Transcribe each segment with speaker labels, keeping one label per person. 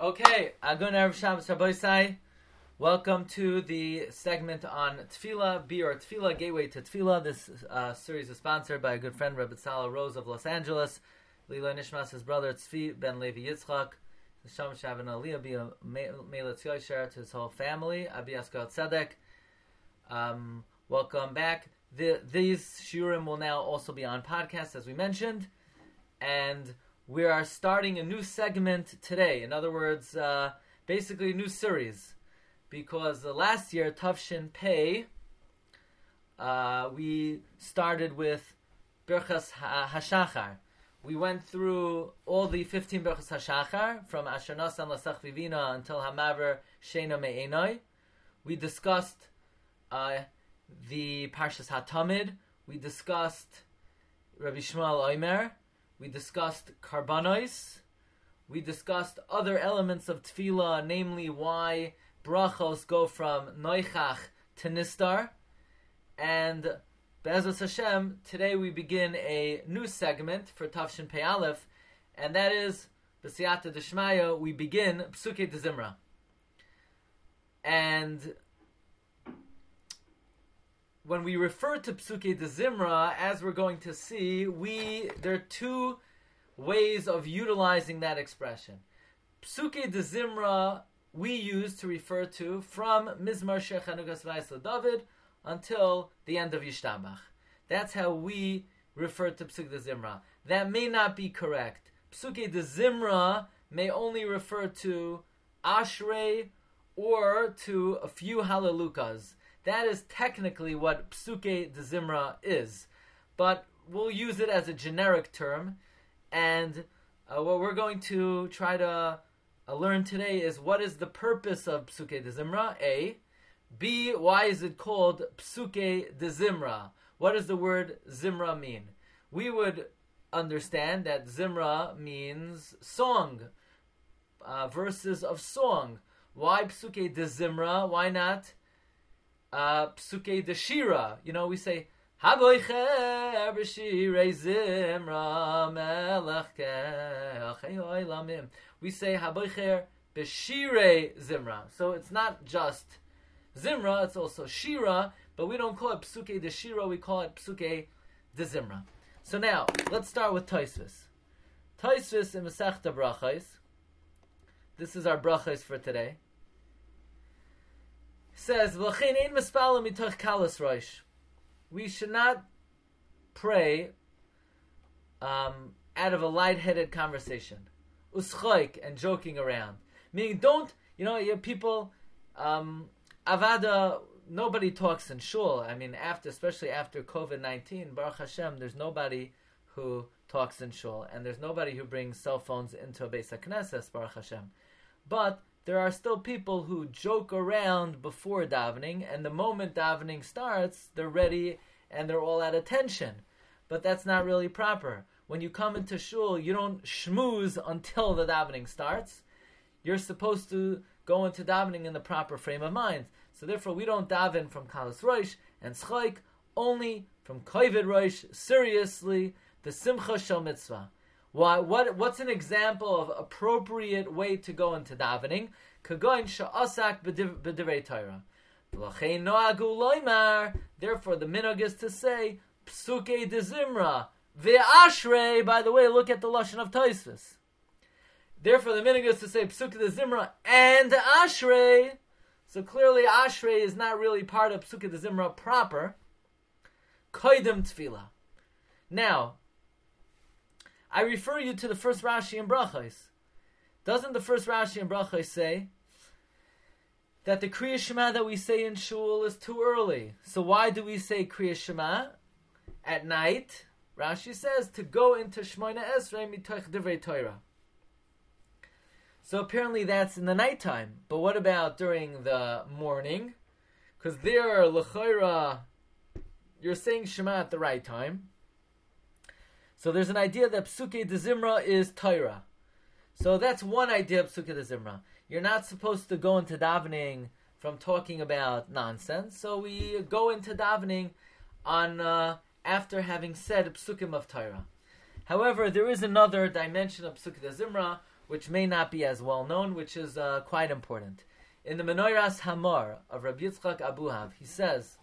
Speaker 1: Okay, Agun Erev Shabbos. Welcome to the segment on Tefillah, Bir Tefillah, Gateway to Tefillah. This uh, series is sponsored by a good friend, Rebbe Tzala Rose of Los Angeles. Lila Nishmas, his brother Tzvi Ben Levi Yitzchak. Sham Shavin Aliyah be a Melet Yoisher to his whole family. Abi Askal Tzedek. Um, welcome back. The, these shiurim will now also be on podcast, as we mentioned, and we are starting a new segment today. In other words, uh, basically a new series, because the last year Tavshin Pei, uh, we started with Birchas Hashachar. We went through all the 15 Birchas Hashachar, from Asher Nasan Lasach Vivina until Hamaver Shena Me'enoi. We discussed uh, the Parshas Hatamid. We discussed Rabbi Yishmael Oimer. We discussed Karbanos. We discussed other elements of Tefillah, namely why brachos go from Noichach to Nistar. And Be'ezus Hashem, today we begin a new segment for Tafshin Pei Aleph, and that is B'siyata Deshmaya, we begin Psuke de Zimra. And when we refer to Psuke de Zimra, as we're going to see, we there are two ways of utilizing that expression. Psuke de Zimra we use to refer to from Mizmar Shechanugas Vaisla David until the end of Yishtabach. That's how we refer to Psuke de Zimra. That may not be correct. Psuke de Zimra may only refer to Ashrei or to a few Halalukas. That is technically what psuke de zimra is, but we'll use it as a generic term. And uh, what we're going to try to uh, learn today is what is the purpose of psuke de zimra? A. B. Why is it called psuke de zimra? What does the word zimra mean? We would understand that zimra means song, uh, verses of song. Why psuke de zimra? Why not uh, psuke de shira. You know, we say Haboicher b'shirei zimra. We say Haboicher b'shirei zimra. So it's not just zimra; it's also shira. But we don't call it psuke de shira. We call it psuke de zimra. So now let's start with Taisvis. Taisvis in Masechta Brachos. This is our brachos for today says, We should not pray um, out of a light-headed conversation. Uschoik and joking around. Meaning, don't, you know, you people, um, Avada, nobody talks in shul. I mean, after, especially after COVID-19, Baruch Hashem, there's nobody who talks in shul, and there's nobody who brings cell phones into a Beis HaKnesses, Baruch Hashem. But there are still people who joke around before davening, and the moment davening starts, they're ready and they're all at attention. But that's not really proper. When you come into shul, you don't schmooze until the davening starts. You're supposed to go into davening in the proper frame of mind. So therefore, we don't daven from kalas roish and schaik, only from kovid roish, seriously, the simcha shel mitzvah. Why, what, what's an example of appropriate way to go into davening? Kagoin sha'asak b'divrei Torah. Therefore, the minog is to say psuke de zimra ve'ashrei. By the way, look at the lashon of Taisvis. Therefore, the minog is to say psuke de zimra and ashrei. So clearly, ashrei is not really part of psuke de zimra proper. Koidim tefillah. Now, I refer you to the first Rashi in Brachos. Doesn't the first Rashi in Brachos say that the Kriya Shema that we say in Shul is too early? So why do we say Kriya Shema at night? Rashi says to go into Shmoina Esrei mitoch divrei Torah. So apparently that's in the nighttime. But what about during the morning? Because there, l'chayra, you're saying Shema at the right time. So there's an idea that Psuke de Zimra is Torah. So that's one idea of Psuke de Zimra. You're not supposed to go into davening from talking about nonsense. So we go into davening on uh, after having said Psukim of Torah. However, there is another dimension of Psuke de Zimra, which may not be as well known, which is uh, quite important. In the Menoiras Hamar of Rabbi Yitzchak Abuhav, he says,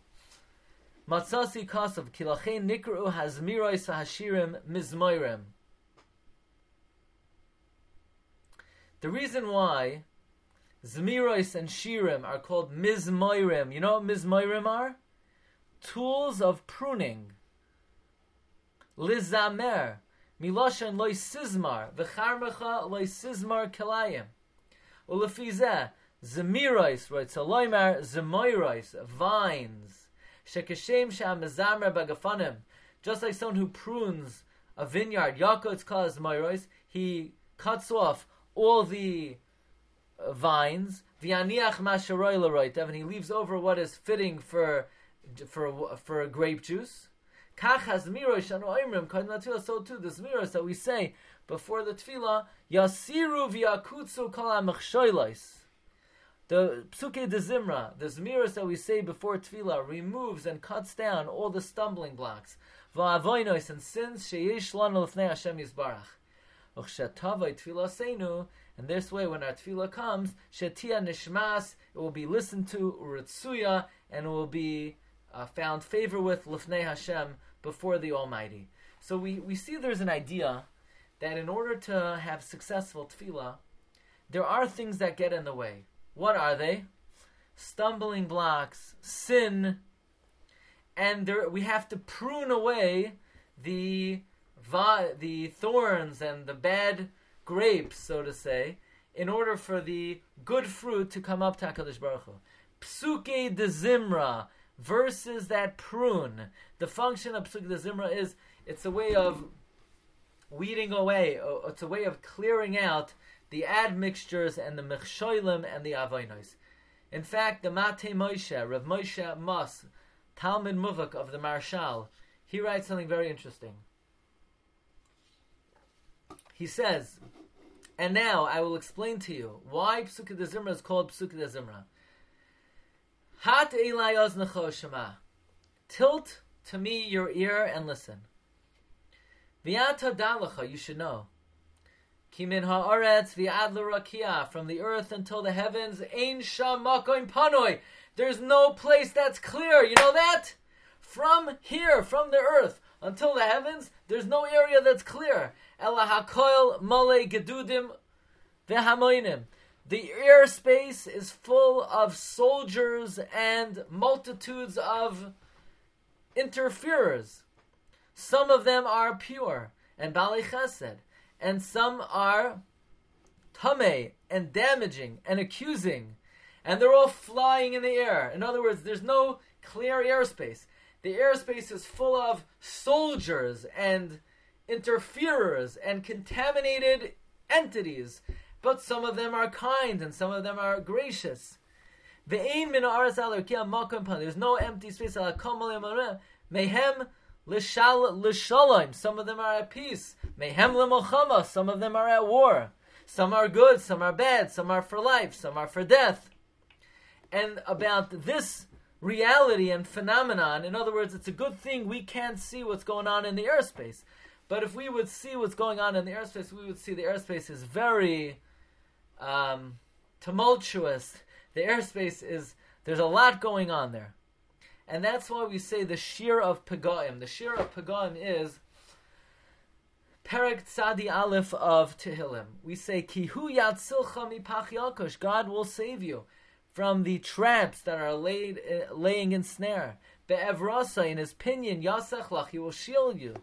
Speaker 1: Matzasi Kasav Kilachein Nikru Hazmirois Hashirim Mizmoirem. The reason why Zmirois and Shirim are called Mizmoirim, you know what Mizmoirim are? Tools of pruning. Lizamer. Miloshan loy sizmar. V'charmecha loy sizmar kelayim. Ulefizeh. Zemirois, right? So loymar vines. Shekeshem sham bagafanim. Just like someone who prunes a vineyard, Yaakov it's called zemoirois, he cuts off all the vines. V'yaniach masharoy l'roitev, and he leaves over what is fitting for for for grape juice. Kach has mirosh anu oimrim kadin So too, this mirosh that we say before the tefillah, yasiru v'yakutsu kol ha the Psuke de Zimra, the Zmiris that we say before Tefillah, removes and cuts down all the stumbling blocks. Va'avoinos and sins sheyesh lanu l'fnei Hashem Yisbarach. Uchshetavai Tefillah seinu, and this way when our Tefillah comes, shetia nishmas, it will be listened to, uritsuya, and it will be uh, found favor with l'fnei Hashem before the Almighty. So we, we see there's an idea that in order to have successful Tefillah, there are things that get in the way. What are they? Stumbling blocks, sin, and there, we have to prune away the the thorns and the bad grapes, so to say, in order for the good fruit to come up to Hakadosh Baruch Hu. Psuke de Zimra versus that prune. The function of Psuke de Zimra is it's a way of weeding away. It's a way of clearing out the admixtures and the mechshoilim and the avoinos. In fact, the Mate Moshe, Rav Moshe Mas, Talmud Muvak of the Maharshal, he writes something very interesting. He says, and now I will explain to you why Psukkah de Zimra is called Psukkah de Zimra. Hat Elai Shema. Tilt to me your ear and listen. Viata Dalacha, you should know. Kimin haaretz v'ad l'rakia, from the earth until the heavens, ein sham makoim panoi. There's no place that's clear. You know that? From here, from the earth until the heavens, there's no area that's clear. Ela hakoil male gedudim v'hamoinim. The airspace is full of soldiers and multitudes of interferers. Some of them are pure and bali chesed and some are tame and damaging and accusing, and they're all flying in the air. In other words, there's no clear airspace. The airspace is full of soldiers and interferers and contaminated entities, but some of them are kind and some of them are gracious. There's no empty space. Some of them are at peace. Mehem l'mochama. Some of them are at war. Some are good. Some are bad. Some are for life. Some are for death. And about this reality and phenomenon, in other words, it's a good thing we can't see what's going on in the airspace. But if we would see what's going on in the airspace, we would see the airspace is very um, tumultuous. The airspace is, there's a lot going on there. And that's why we say the shear of Pagaim. The shear of Pagaim is Perek Tzadi Aleph of Tehillim. We say, Kihu Yatzilcha Mipach Yakush. God will save you from the traps that are laid, uh, laying in snare. Be'evrasa, in his pinion, Yasechlach, he will shield you.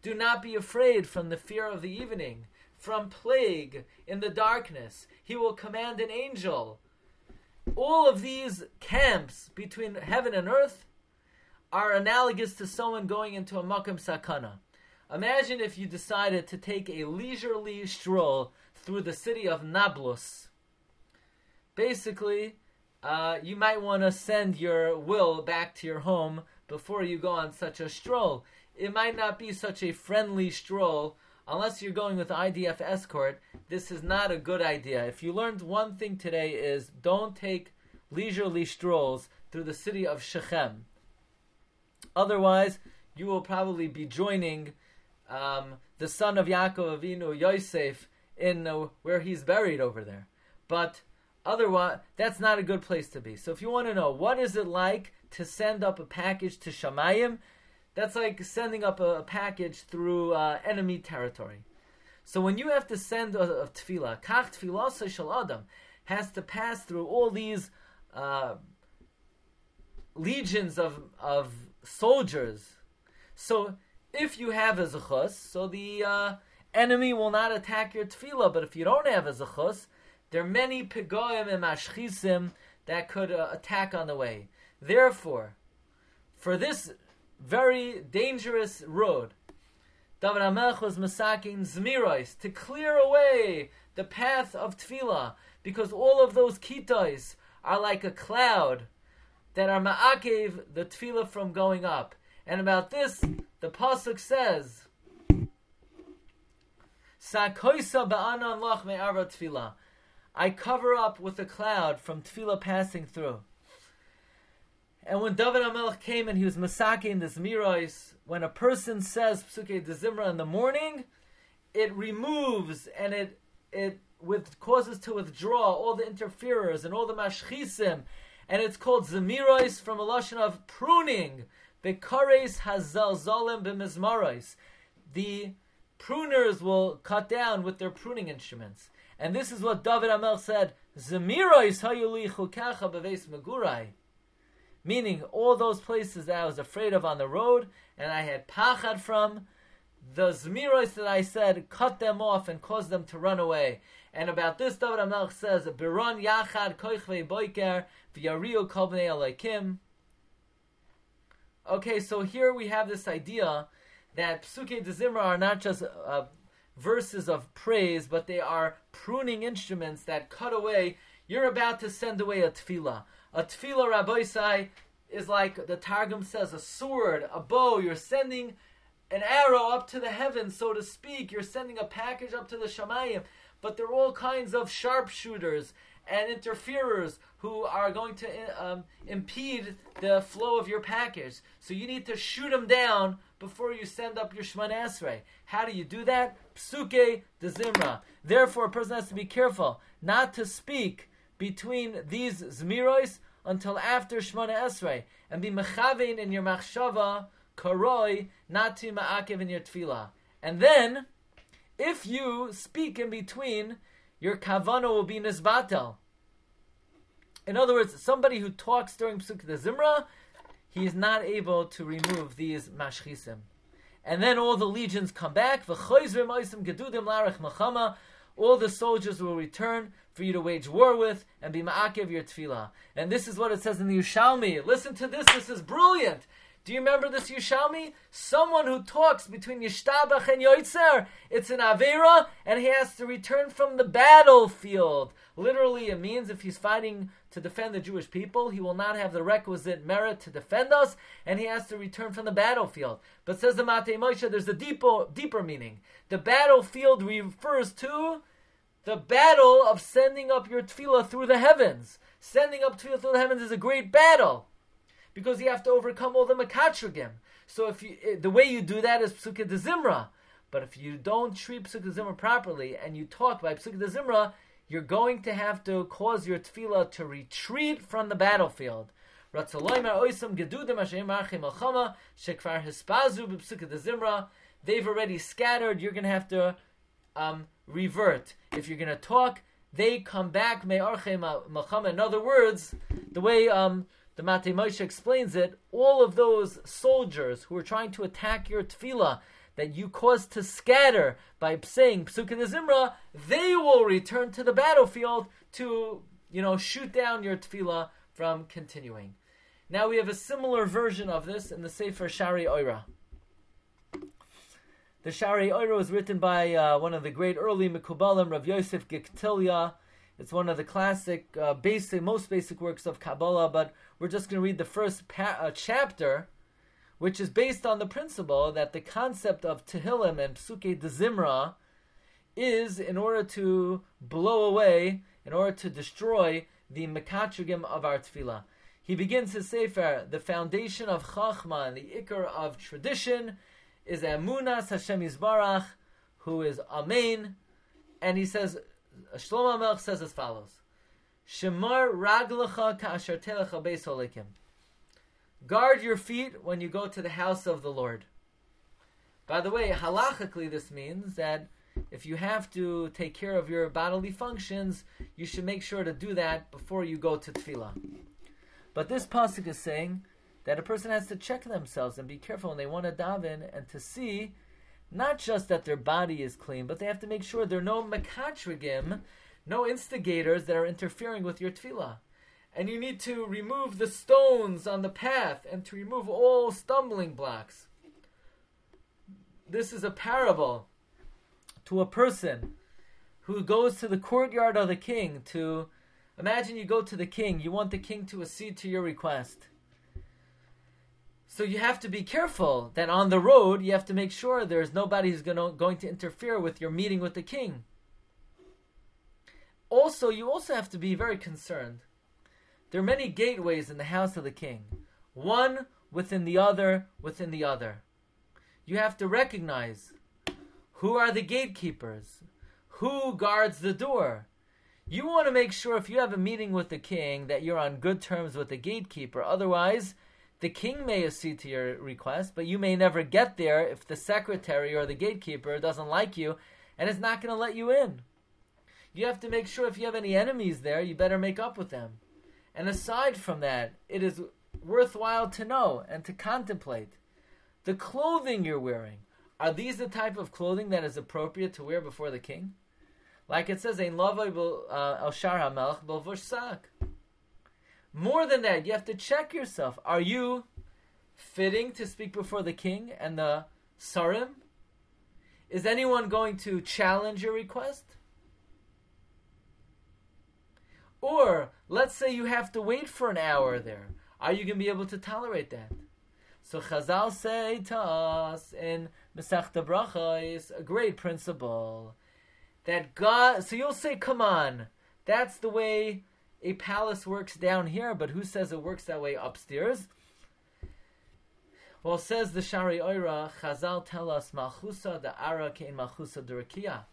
Speaker 1: Do not be afraid from the fear of the evening, from plague in the darkness. He will command an angel. All of these camps between heaven and earth are analogous to someone going into a makam sakana. Imagine if you decided to take a leisurely stroll through the city of Nablus. Basically, uh, you might want to send your will back to your home before you go on such a stroll. It might not be such a friendly stroll unless you're going with IDF escort. This is not a good idea. If you learned one thing today is don't take leisurely strolls through the city of Shechem. Otherwise, you will probably be joining um, the son of Yaakov Avinu, Yosef, in uh, where he's buried over there. But otherwise, that's not a good place to be. So if you want to know what is it like to send up a package to Shamayim, that's like sending up a, package through uh, enemy territory. So when you have to send a, a tefillah, kach tefillah shel adam has to pass through all these uh, legions of of soldiers. So if you have a zechus, so the uh, enemy will not attack your tefillah. But if you don't have a zechus, there are many pegoim and mashchisim that could uh, attack on the way. Therefore, for this very dangerous road, David HaMelech was masaking zmiros to clear away the path of tefillah, because all of those kitos are like a cloud that are ma'akev the tefillah from going up. And about this, the pasuk says, "Sakoisa ba'anan lach me'ara tefillah." I cover up with a cloud from tefillah passing through. And when David HaMelech came and he was masaking this miros, when a person says Psuke de Zimra in the morning, it removes and it it with causes to withdraw all the interferers and all the mashchisim, and it's called zemiros from a lashon of pruning. Bekares hazalzalim b'mizmaros. The pruners will cut down with their pruning instruments. And this is what David Amel said, Zemiros hayuli chukacha beves megurai. Meaning, all those places that I was afraid of on the road and I had pachad from, the Zmiros that I said, cut them off and caused them to run away. And about this, David Amelch says, Biron Yachad Koichve Boiker V'yariu Kol Bnei Okay, so here we have this idea that Psuke de Zimra are not just uh, verses of praise, but they are pruning instruments that cut away. You're about to send away a tefillah. A tefillah, Rabbi is like the Targum says, a sword, a bow. You're sending an arrow up to the heavens, so to speak. You're sending a package up to the Shamayim. But there are all kinds of sharpshooters and interferers who are going to um, impede the flow of your package. So you need to shoot them down before you send up your Shemana Esrei. How do you do that? Psuke de Zimra. Therefore, a person has to be careful not to speak between these Zmiros until after Shemana Esrei and be mechavein in your machshava karoi not to ma'akev in your tefillah. And then, if you speak in between, your kavana will be nisbatel. In other words, somebody who talks during de Zimra, he is not able to remove these mashchisim. And then all the legions come back. All the soldiers will return for you to wage war with and be ma'akev your tefillah. And this is what it says in the Yushalmi. Listen to this. This is brilliant. Do you remember this Yushalmi? Someone who talks between Yishtabach and Yoitzer. It's an Avera, and he has to return from the battlefield. Literally, it means if he's fighting to defend the Jewish people, he will not have the requisite merit to defend us, and he has to return from the battlefield. But says the Matei Moshe, there's a deeper, deeper meaning. The battlefield refers to the battle of sending up your tefillah through the heavens. Sending up tefillah through the heavens is a great battle because you have to overcome all the makatrigim. So if you, eh, the way you do that is psukkah de zimra. But if you don't treat psukkah de zimra properly and you talk by psukkah de zimra, you're going to have to cause your tefillah to retreat from the battlefield. They've already scattered. You're going to have to um, revert. If you're going to talk, they come back. In other words, the way um, the Matei Moshe explains it, all of those soldiers who are trying to attack your tefillah that you caused to scatter by saying Psukim Zimra, they will return to the battlefield to, you know, shoot down your tefillah from continuing. Now we have a similar version of this in the Sefer Shari Oira. The Shari Oira was written by uh, one of the great early Mekubalim, Rav Yosef Gikatilla. It's one of the classic, uh, basic, most basic works of Kabbalah, but we're just going to read the first pa- uh, chapter, which is based on the principle that the concept of Tehillim and Psuke de is in order to blow away, in order to destroy the Mekatrigim of our Tefillah. He begins his Sefer, the foundation of Chachma and the Iker of tradition is Emunas Hashem Yisbarach, who is Amen, and he says, Shlomo Melech says as follows: Shemar raglecha ka'asher telecha beis. Guard your feet when you go to the house of the Lord. By the way, halachically, this means that if you have to take care of your bodily functions, you should make sure to do that before you go to tefillah. But this pasuk is saying that a person has to check themselves and be careful when they want to daven and to see not just that their body is clean, but they have to make sure there are no mekatrigim, no instigators that are interfering with your tefillah. And you need to remove the stones on the path and to remove all stumbling blocks. This is a parable to a person who goes to the courtyard of the king to imagine you go to the king, you want the king to accede to your request. So you have to be careful that on the road you have to make sure there's nobody who's gonna, going to interfere with your meeting with the king. Also, you also have to be very concerned. There are many gateways in the house of the king, one within the other, within the other. You have to recognize who are the gatekeepers, who guards the door. You want to make sure if you have a meeting with the king that you're on good terms with the gatekeeper. Otherwise, the king may accede to your request, but you may never get there if the secretary or the gatekeeper doesn't like you and is not going to let you in. You have to make sure if you have any enemies there, you better make up with them. And aside from that, it is worthwhile to know and to contemplate the clothing you're wearing. Are these the type of clothing that is appropriate to wear before the king? Like it says, "Ein lavoi uh, el shar hamelch sak." More than that, you have to check yourself. Are you fitting to speak before the king and the sarim? Is anyone going to challenge your request? Or let's say you have to wait for an hour there. Are you going to be able to tolerate that? So Chazal say to us in Masechta Bracha is a great principle that God. So you'll say, "Come on, that's the way a palace works down here, but who says it works that way upstairs? Well, says the Shari Oira, Chazal tell us, Malchusa the Ara kein Malchusa.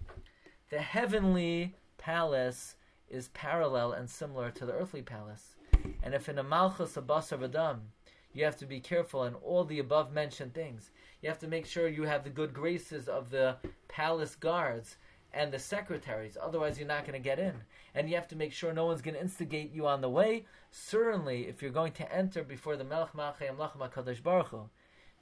Speaker 1: The heavenly palace is parallel and similar to the earthly palace. And if in a Malchus a Basar Adam, you have to be careful in all the above mentioned things. You have to make sure you have the good graces of the palace guards and the secretaries. Otherwise, you're not going to get in. And you have to make sure no one's going to instigate you on the way. Certainly, if you're going to enter before the Melech Malchei Amlach Baruch Hu,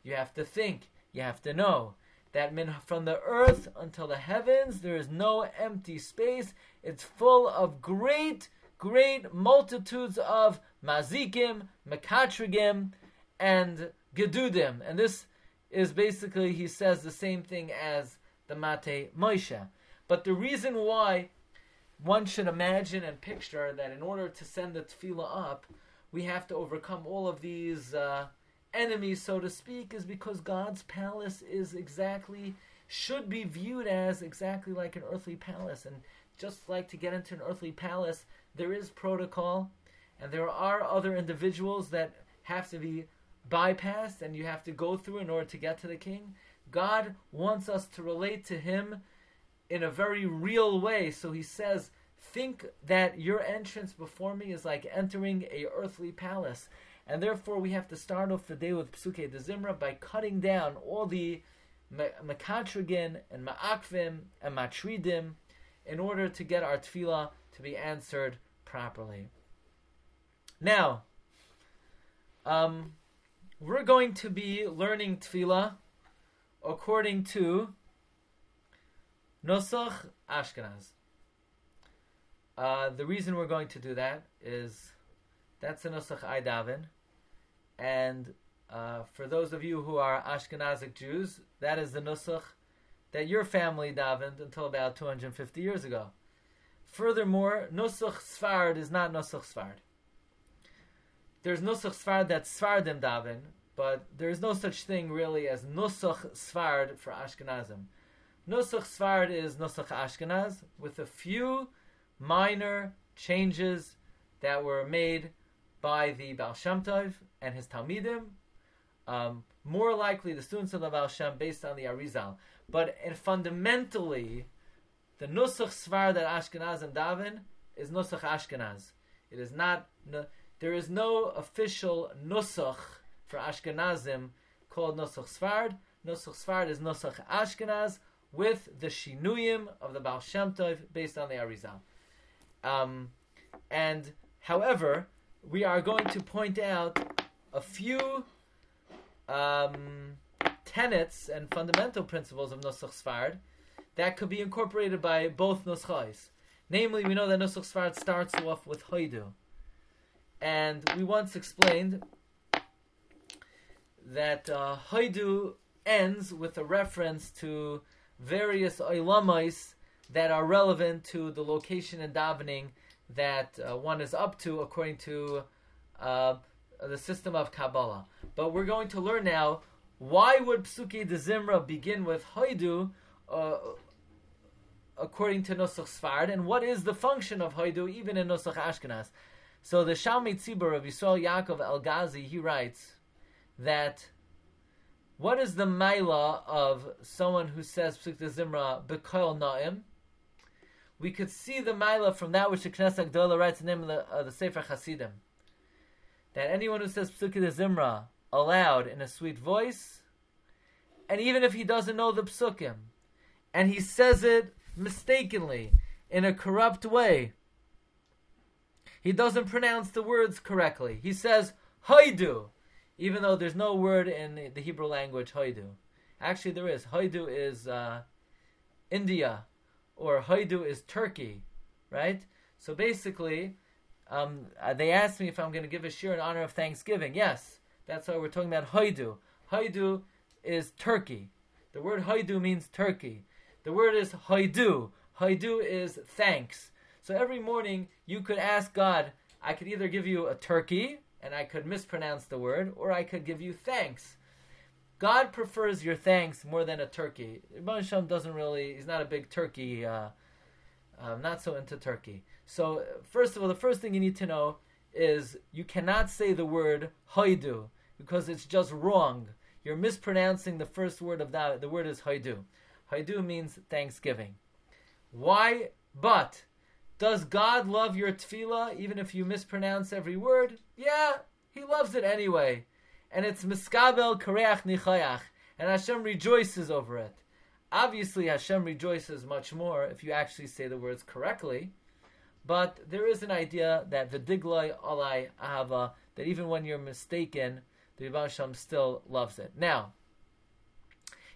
Speaker 1: you have to think, you have to know that means from the earth until the heavens, there is no empty space. It's full of great, great multitudes of mazikim, mekatrigim, and gedudim. And this is basically, he says, the same thing as the Mate Moshe. But the reason why one should imagine and picture that in order to send the tefillah up, we have to overcome all of these uh, enemies, so to speak, is because God's palace is exactly, should be viewed as exactly like an earthly palace. And just like to get into an earthly palace, there is protocol, and there are other individuals that have to be bypassed and you have to go through in order to get to the king. God wants us to relate to Him in a very real way. So he says, think that your entrance before me is like entering a earthly palace. And therefore, we have to start off the day with Psuke de Zimra by cutting down all the Mekatrigin and Ma'akvim and Matridim in order to get our tefillah to be answered properly. Now, um, we're going to be learning tefillah according to Nosach Ashkenaz. Uh, the reason we're going to do that is that's a Nosach Aydavin. And uh, for those of you who are Ashkenazic Jews, that is the Nusach that your family davened until about 250 years ago. Furthermore, Nusach Sfard is not Nusach Sfard. There's Nusach Sfard that Sfardim daven, but there is no such thing really as Nusach Sfard for Ashkenazim. Nusach Sfard is Nusach Ashkenaz with a few minor changes that were made by the Baal Shem Tov and his Talmidim. Um, more likely the students of the Baal Shem based on the Arizal. But fundamentally, the nusach svar that Ashkenazim daven is nusach Ashkenaz. It is not. There is no official nusach for Ashkenazim called nusach svard. Nusach svard is nusach Ashkenaz with the shinuyim of the Baal Shem Tov based on the Arizal. Um, and however, we are going to point out a few um, tenets and fundamental principles of Nusach Sfard that could be incorporated by both Nuschais. Namely, we know that Nusach Sfard starts off with Hoidu. And we once explained that uh, Hoidu ends with a reference to various Oilamais that are relevant to the location and davening that uh, one is up to according to uh, the system of Kabbalah. But we're going to learn now why would Psuki de Zimra begin with Haidu uh, according to Nusach Sfard, and what is the function of Haidu even in Nusach Ashkenaz? So the Shalmei Tzibur of Yisrael Yaakov El Ghazi, he writes that what is the Maila of someone who says Psuki de Zimra Bekoil Na'im? we could see the Maila from that which the Knesset Gdola writes in the name of the, uh, the Sefer Hasidim. That anyone who says Psuki de Zimra aloud in a sweet voice, and even if he doesn't know the Psukim, and he says it mistakenly, in a corrupt way, he doesn't pronounce the words correctly. He says Haidu, even though there's no word in the Hebrew language Haidu. Actually, there is. Haidu is uh, India or Haidu is Turkey, right? So basically, um, uh, they asked me if I'm going to give a shir in honor of Thanksgiving. Yes, that's why we're talking about Haidu. Haidu is Turkey. The word Haidu means Turkey. The word is Haidu. Haidu is thanks. So every morning you could ask God, I could either give you a turkey and I could mispronounce the word, or I could give you thanks. God prefers your thanks more than a turkey. Ibn Shem doesn't really, he's not a big turkey, uh, uh, not so into turkey. So, first of all, the first thing you need to know is you cannot say the word haidu because it's just wrong. You're mispronouncing the first word of that. The word is haidu. Haidu means thanksgiving. Why? But does God love your tefillah even if you mispronounce every word? Yeah, He loves it anyway and it's miskabel kareach nichayach, and Hashem rejoices over it. Obviously, Hashem rejoices much more if you actually say the words correctly, but there is an idea that v'digloi alai ahava, that even when you're mistaken, the Rebbe Hashem still loves it. Now,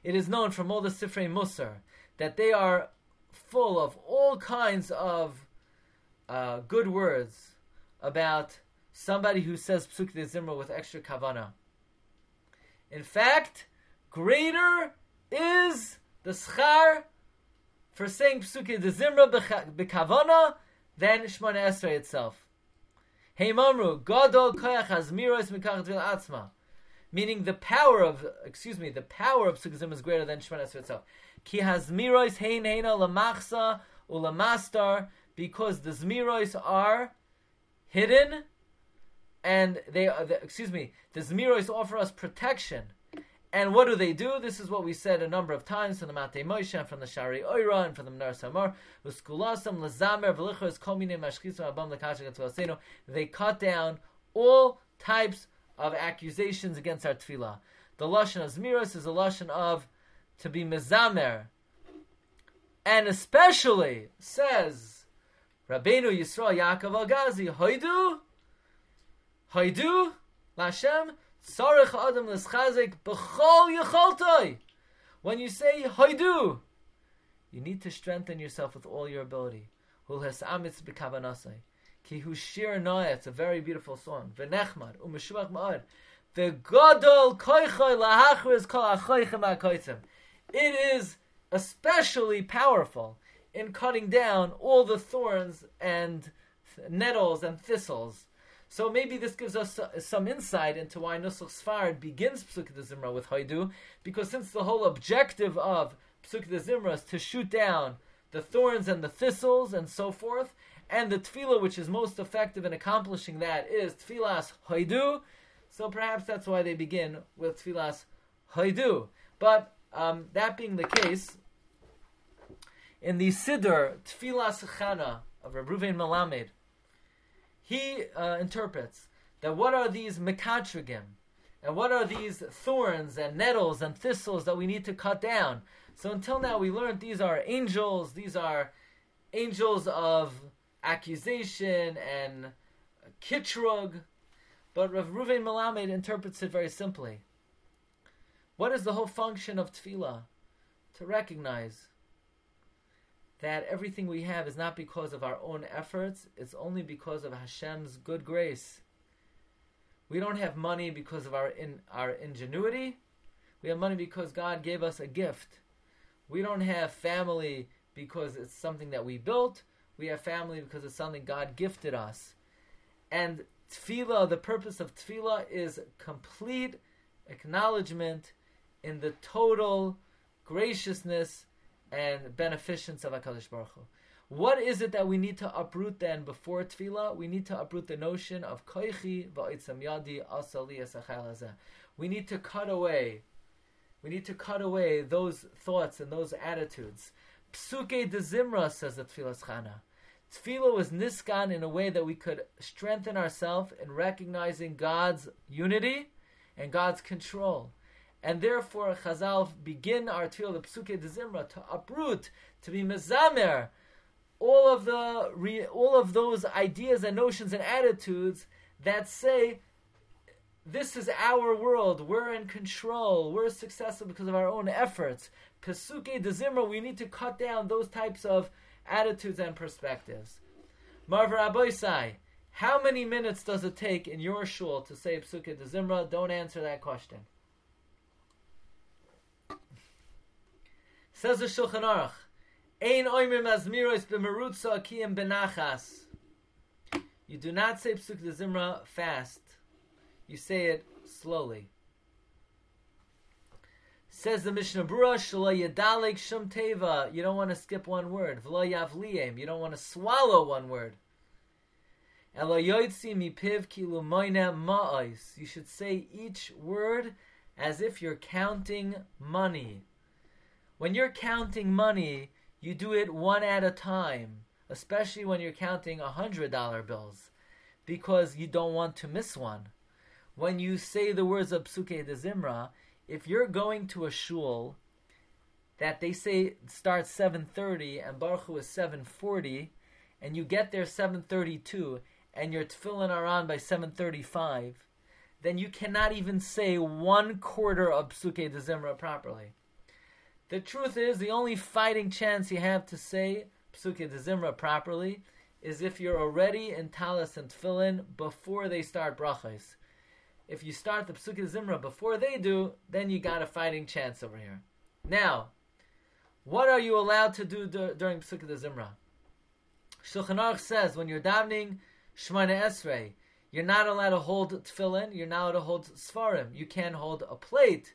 Speaker 1: it is known from all the Sifrei Musar that they are full of all kinds of uh, good words about somebody who says Psuk de Zimra with extra kavana. In fact, greater is the schar for saying Psuki de Zimra bekavana than Shmona Esrei itself. Heimamru, Gadol Koyach Hazmiros Mikach Dvil Atzma. Meaning the power of, excuse me, the power of Psuki Zimra is greater than Shmona Esrei itself. Ki Hazmiros Hein Heina Lamachsa Ulamastar, because the Zmiros are hidden and they are, excuse me, the Zmiros offer us protection. And what do they do? This is what we said a number of times from the Matei Moshe from the Shari Oira and from the Menar Samar. They cut down all types of accusations against our tefillah. The lashon of Zmiros is a lashon of to be mezamer, and especially says Rabbeinu Yisrael Yaakov Al-Gazi, Hoidu Haidu Lashem Sarich Adam Leschazik B'chol Yecholtoi. When you say Haidu, you need to strengthen yourself with all your ability. Hul Hes Amitz B'kavanasai. Ki Hu Shir. It's a very beautiful song. V'nechmad U'meshuvach Ma'ad. V'godol Koichoy Lahachriz Kol Achoichem HaKoitzim. It is especially powerful in cutting down all the thorns and nettles and thistles so maybe this gives us some insight into why Nusach Sfard begins Psukei de Zimra with Haidu, because since the whole objective of Psukei de Zimra is to shoot down the thorns and the thistles and so forth, and the tefillah which is most effective in accomplishing that is tefillas Haidu, so perhaps that's why they begin with tefillas Haidu. But um, that being the case, in the Siddur Tfilas Chana of Reb Ruvain Melamed, he uh, interprets that what are these mekatrigim, and what are these thorns and nettles and thistles that we need to cut down. So until now, we learned these are angels. These are angels of accusation and kitrug. But Rav Ruvain Melamed interprets it very simply. What is the whole function of tefillah? To recognize that everything we have is not because of our own efforts, it's only because of Hashem's good grace. We don't have money because of our in, our ingenuity. We have money because God gave us a gift. We don't have family because it's something that we built. We have family because it's something God gifted us. And tefillah, the purpose of tefillah is complete acknowledgement in the total graciousness and beneficence of HaKadosh Baruch Hu. What is it that we need to uproot then before tefillah? We need to uproot the notion of koichi va'itzam yadi asali We need to cut away. We need to cut away those thoughts and those attitudes. Psuke de Zimra says the Tefillah Chana. Tefillah was niskan in a way that we could strengthen ourselves in recognizing God's unity and God's control. And therefore, Chazal begin our tefillah, the Psuke de Zimra, to uproot, to be mezamer, all of the all of those ideas and notions and attitudes that say this is our world. We're in control. We're successful because of our own efforts. Pesuke de Zimra, we need to cut down those types of attitudes and perspectives. Marva Aboisai, how many minutes does it take in your shul to say Pesuke de Zimra? Don't answer that question. Says the Shulchan Aruch, Ein oimim azmiros b'merutza akiyim benachas. You do not say Psuk de Zimra fast. You say it slowly. Says the Mishnah Berurah, Shalo Yadalik Shum Teva. You don't want to skip one word. V'lo Yavliyim. You don't want to swallow one word. Elo Yoitzi Mipiv Kilu Moine Ma'ois. You should say each word as if you're counting money. When you're counting money, you do it one at a time, especially when you're counting $100 bills, because you don't want to miss one. When you say the words of Psuke de Zimra, if you're going to a shul that they say starts 7.30 and Baruch Hu is 7.40, and you get there 7.32, and your tefillin are on by 7.35, then you cannot even say one quarter of Psuke de Zimra properly. The truth is, the only fighting chance you have to say Psuke de Zimra properly is if you're already in Talis and Tefillin before they start brachas. If you start the Psuke de Zimra before they do, then you got a fighting chance over here. Now, what are you allowed to do d- during Psuke de Zimra? Shulchan Aruch says when you're davening Shemana Esrei, you're not allowed to hold tefillin, you're not allowed to hold svarim. You can't hold a plate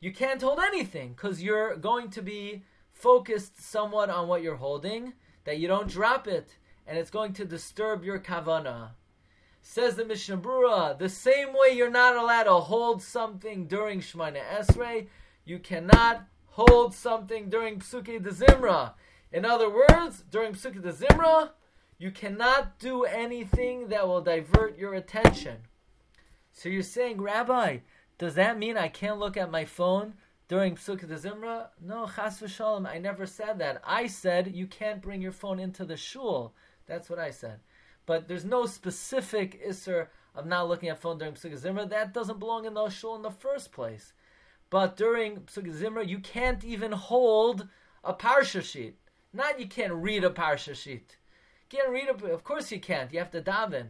Speaker 1: you can't hold anything because you're going to be focused somewhat on what you're holding, that you don't drop it, and it's going to disturb your kavana. Says the Mishnah Berurah, the same way you're not allowed to hold something during Shemana Esrei, you cannot hold something during Psuke de Zimra. In other words, during Psuke de Zimra, you cannot do anything that will divert your attention. So you're saying, Rabbi, does that mean I can't look at my phone during Psukkah Zimra? No, Chas v'shalom, I never said that. I said you can't bring your phone into the shul. That's what I said. But there's no specific isser of not looking at phone during Psukkah Zimra. That doesn't belong in the shul in the first place. But during Psukkah Zimra, you can't even hold a parsha sheet. Not you can't read a parsha sheet. You can't read a, of course you can't. You have to daven.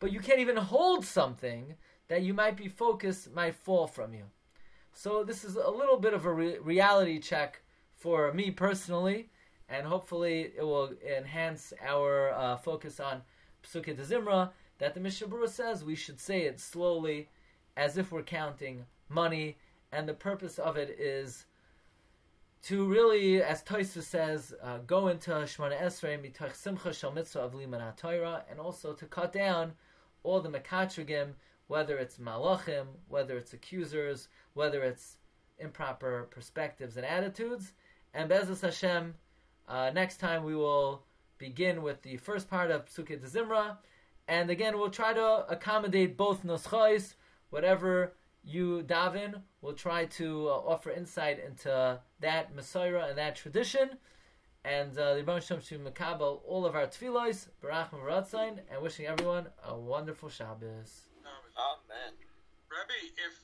Speaker 1: But you can't even hold something that you might be focused might fall from you. So this is a little bit of a re- reality check for me personally, and hopefully it will enhance our uh, focus on Psukkah de Zimra, that the Mishnah Berurah says we should say it slowly, as if we're counting money, and the purpose of it is to really, as Toysa says, uh, go into Shemana Esrei mitach simcha shel mitzvah of and also to cut down all the mekatrigim whether it's malachim, whether it's accusers, whether it's improper perspectives and attitudes, And Bezos Hashem, uh, next time we will begin with the first part of Psukkah de Zimra. And again, we'll try to accommodate both nuschais, whatever you daven. We'll try to uh, offer insight into that Messiah and that tradition. And uh, the Rebbe Shem to Makabel all of our tefillos, Barach Maratzain, and wishing everyone a wonderful Shabbos.
Speaker 2: Amen.
Speaker 3: Rabbi, if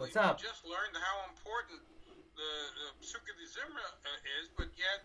Speaker 1: What's
Speaker 3: we
Speaker 1: up?
Speaker 3: just learned how important the, the Pesukei de Zimra uh, is, but yet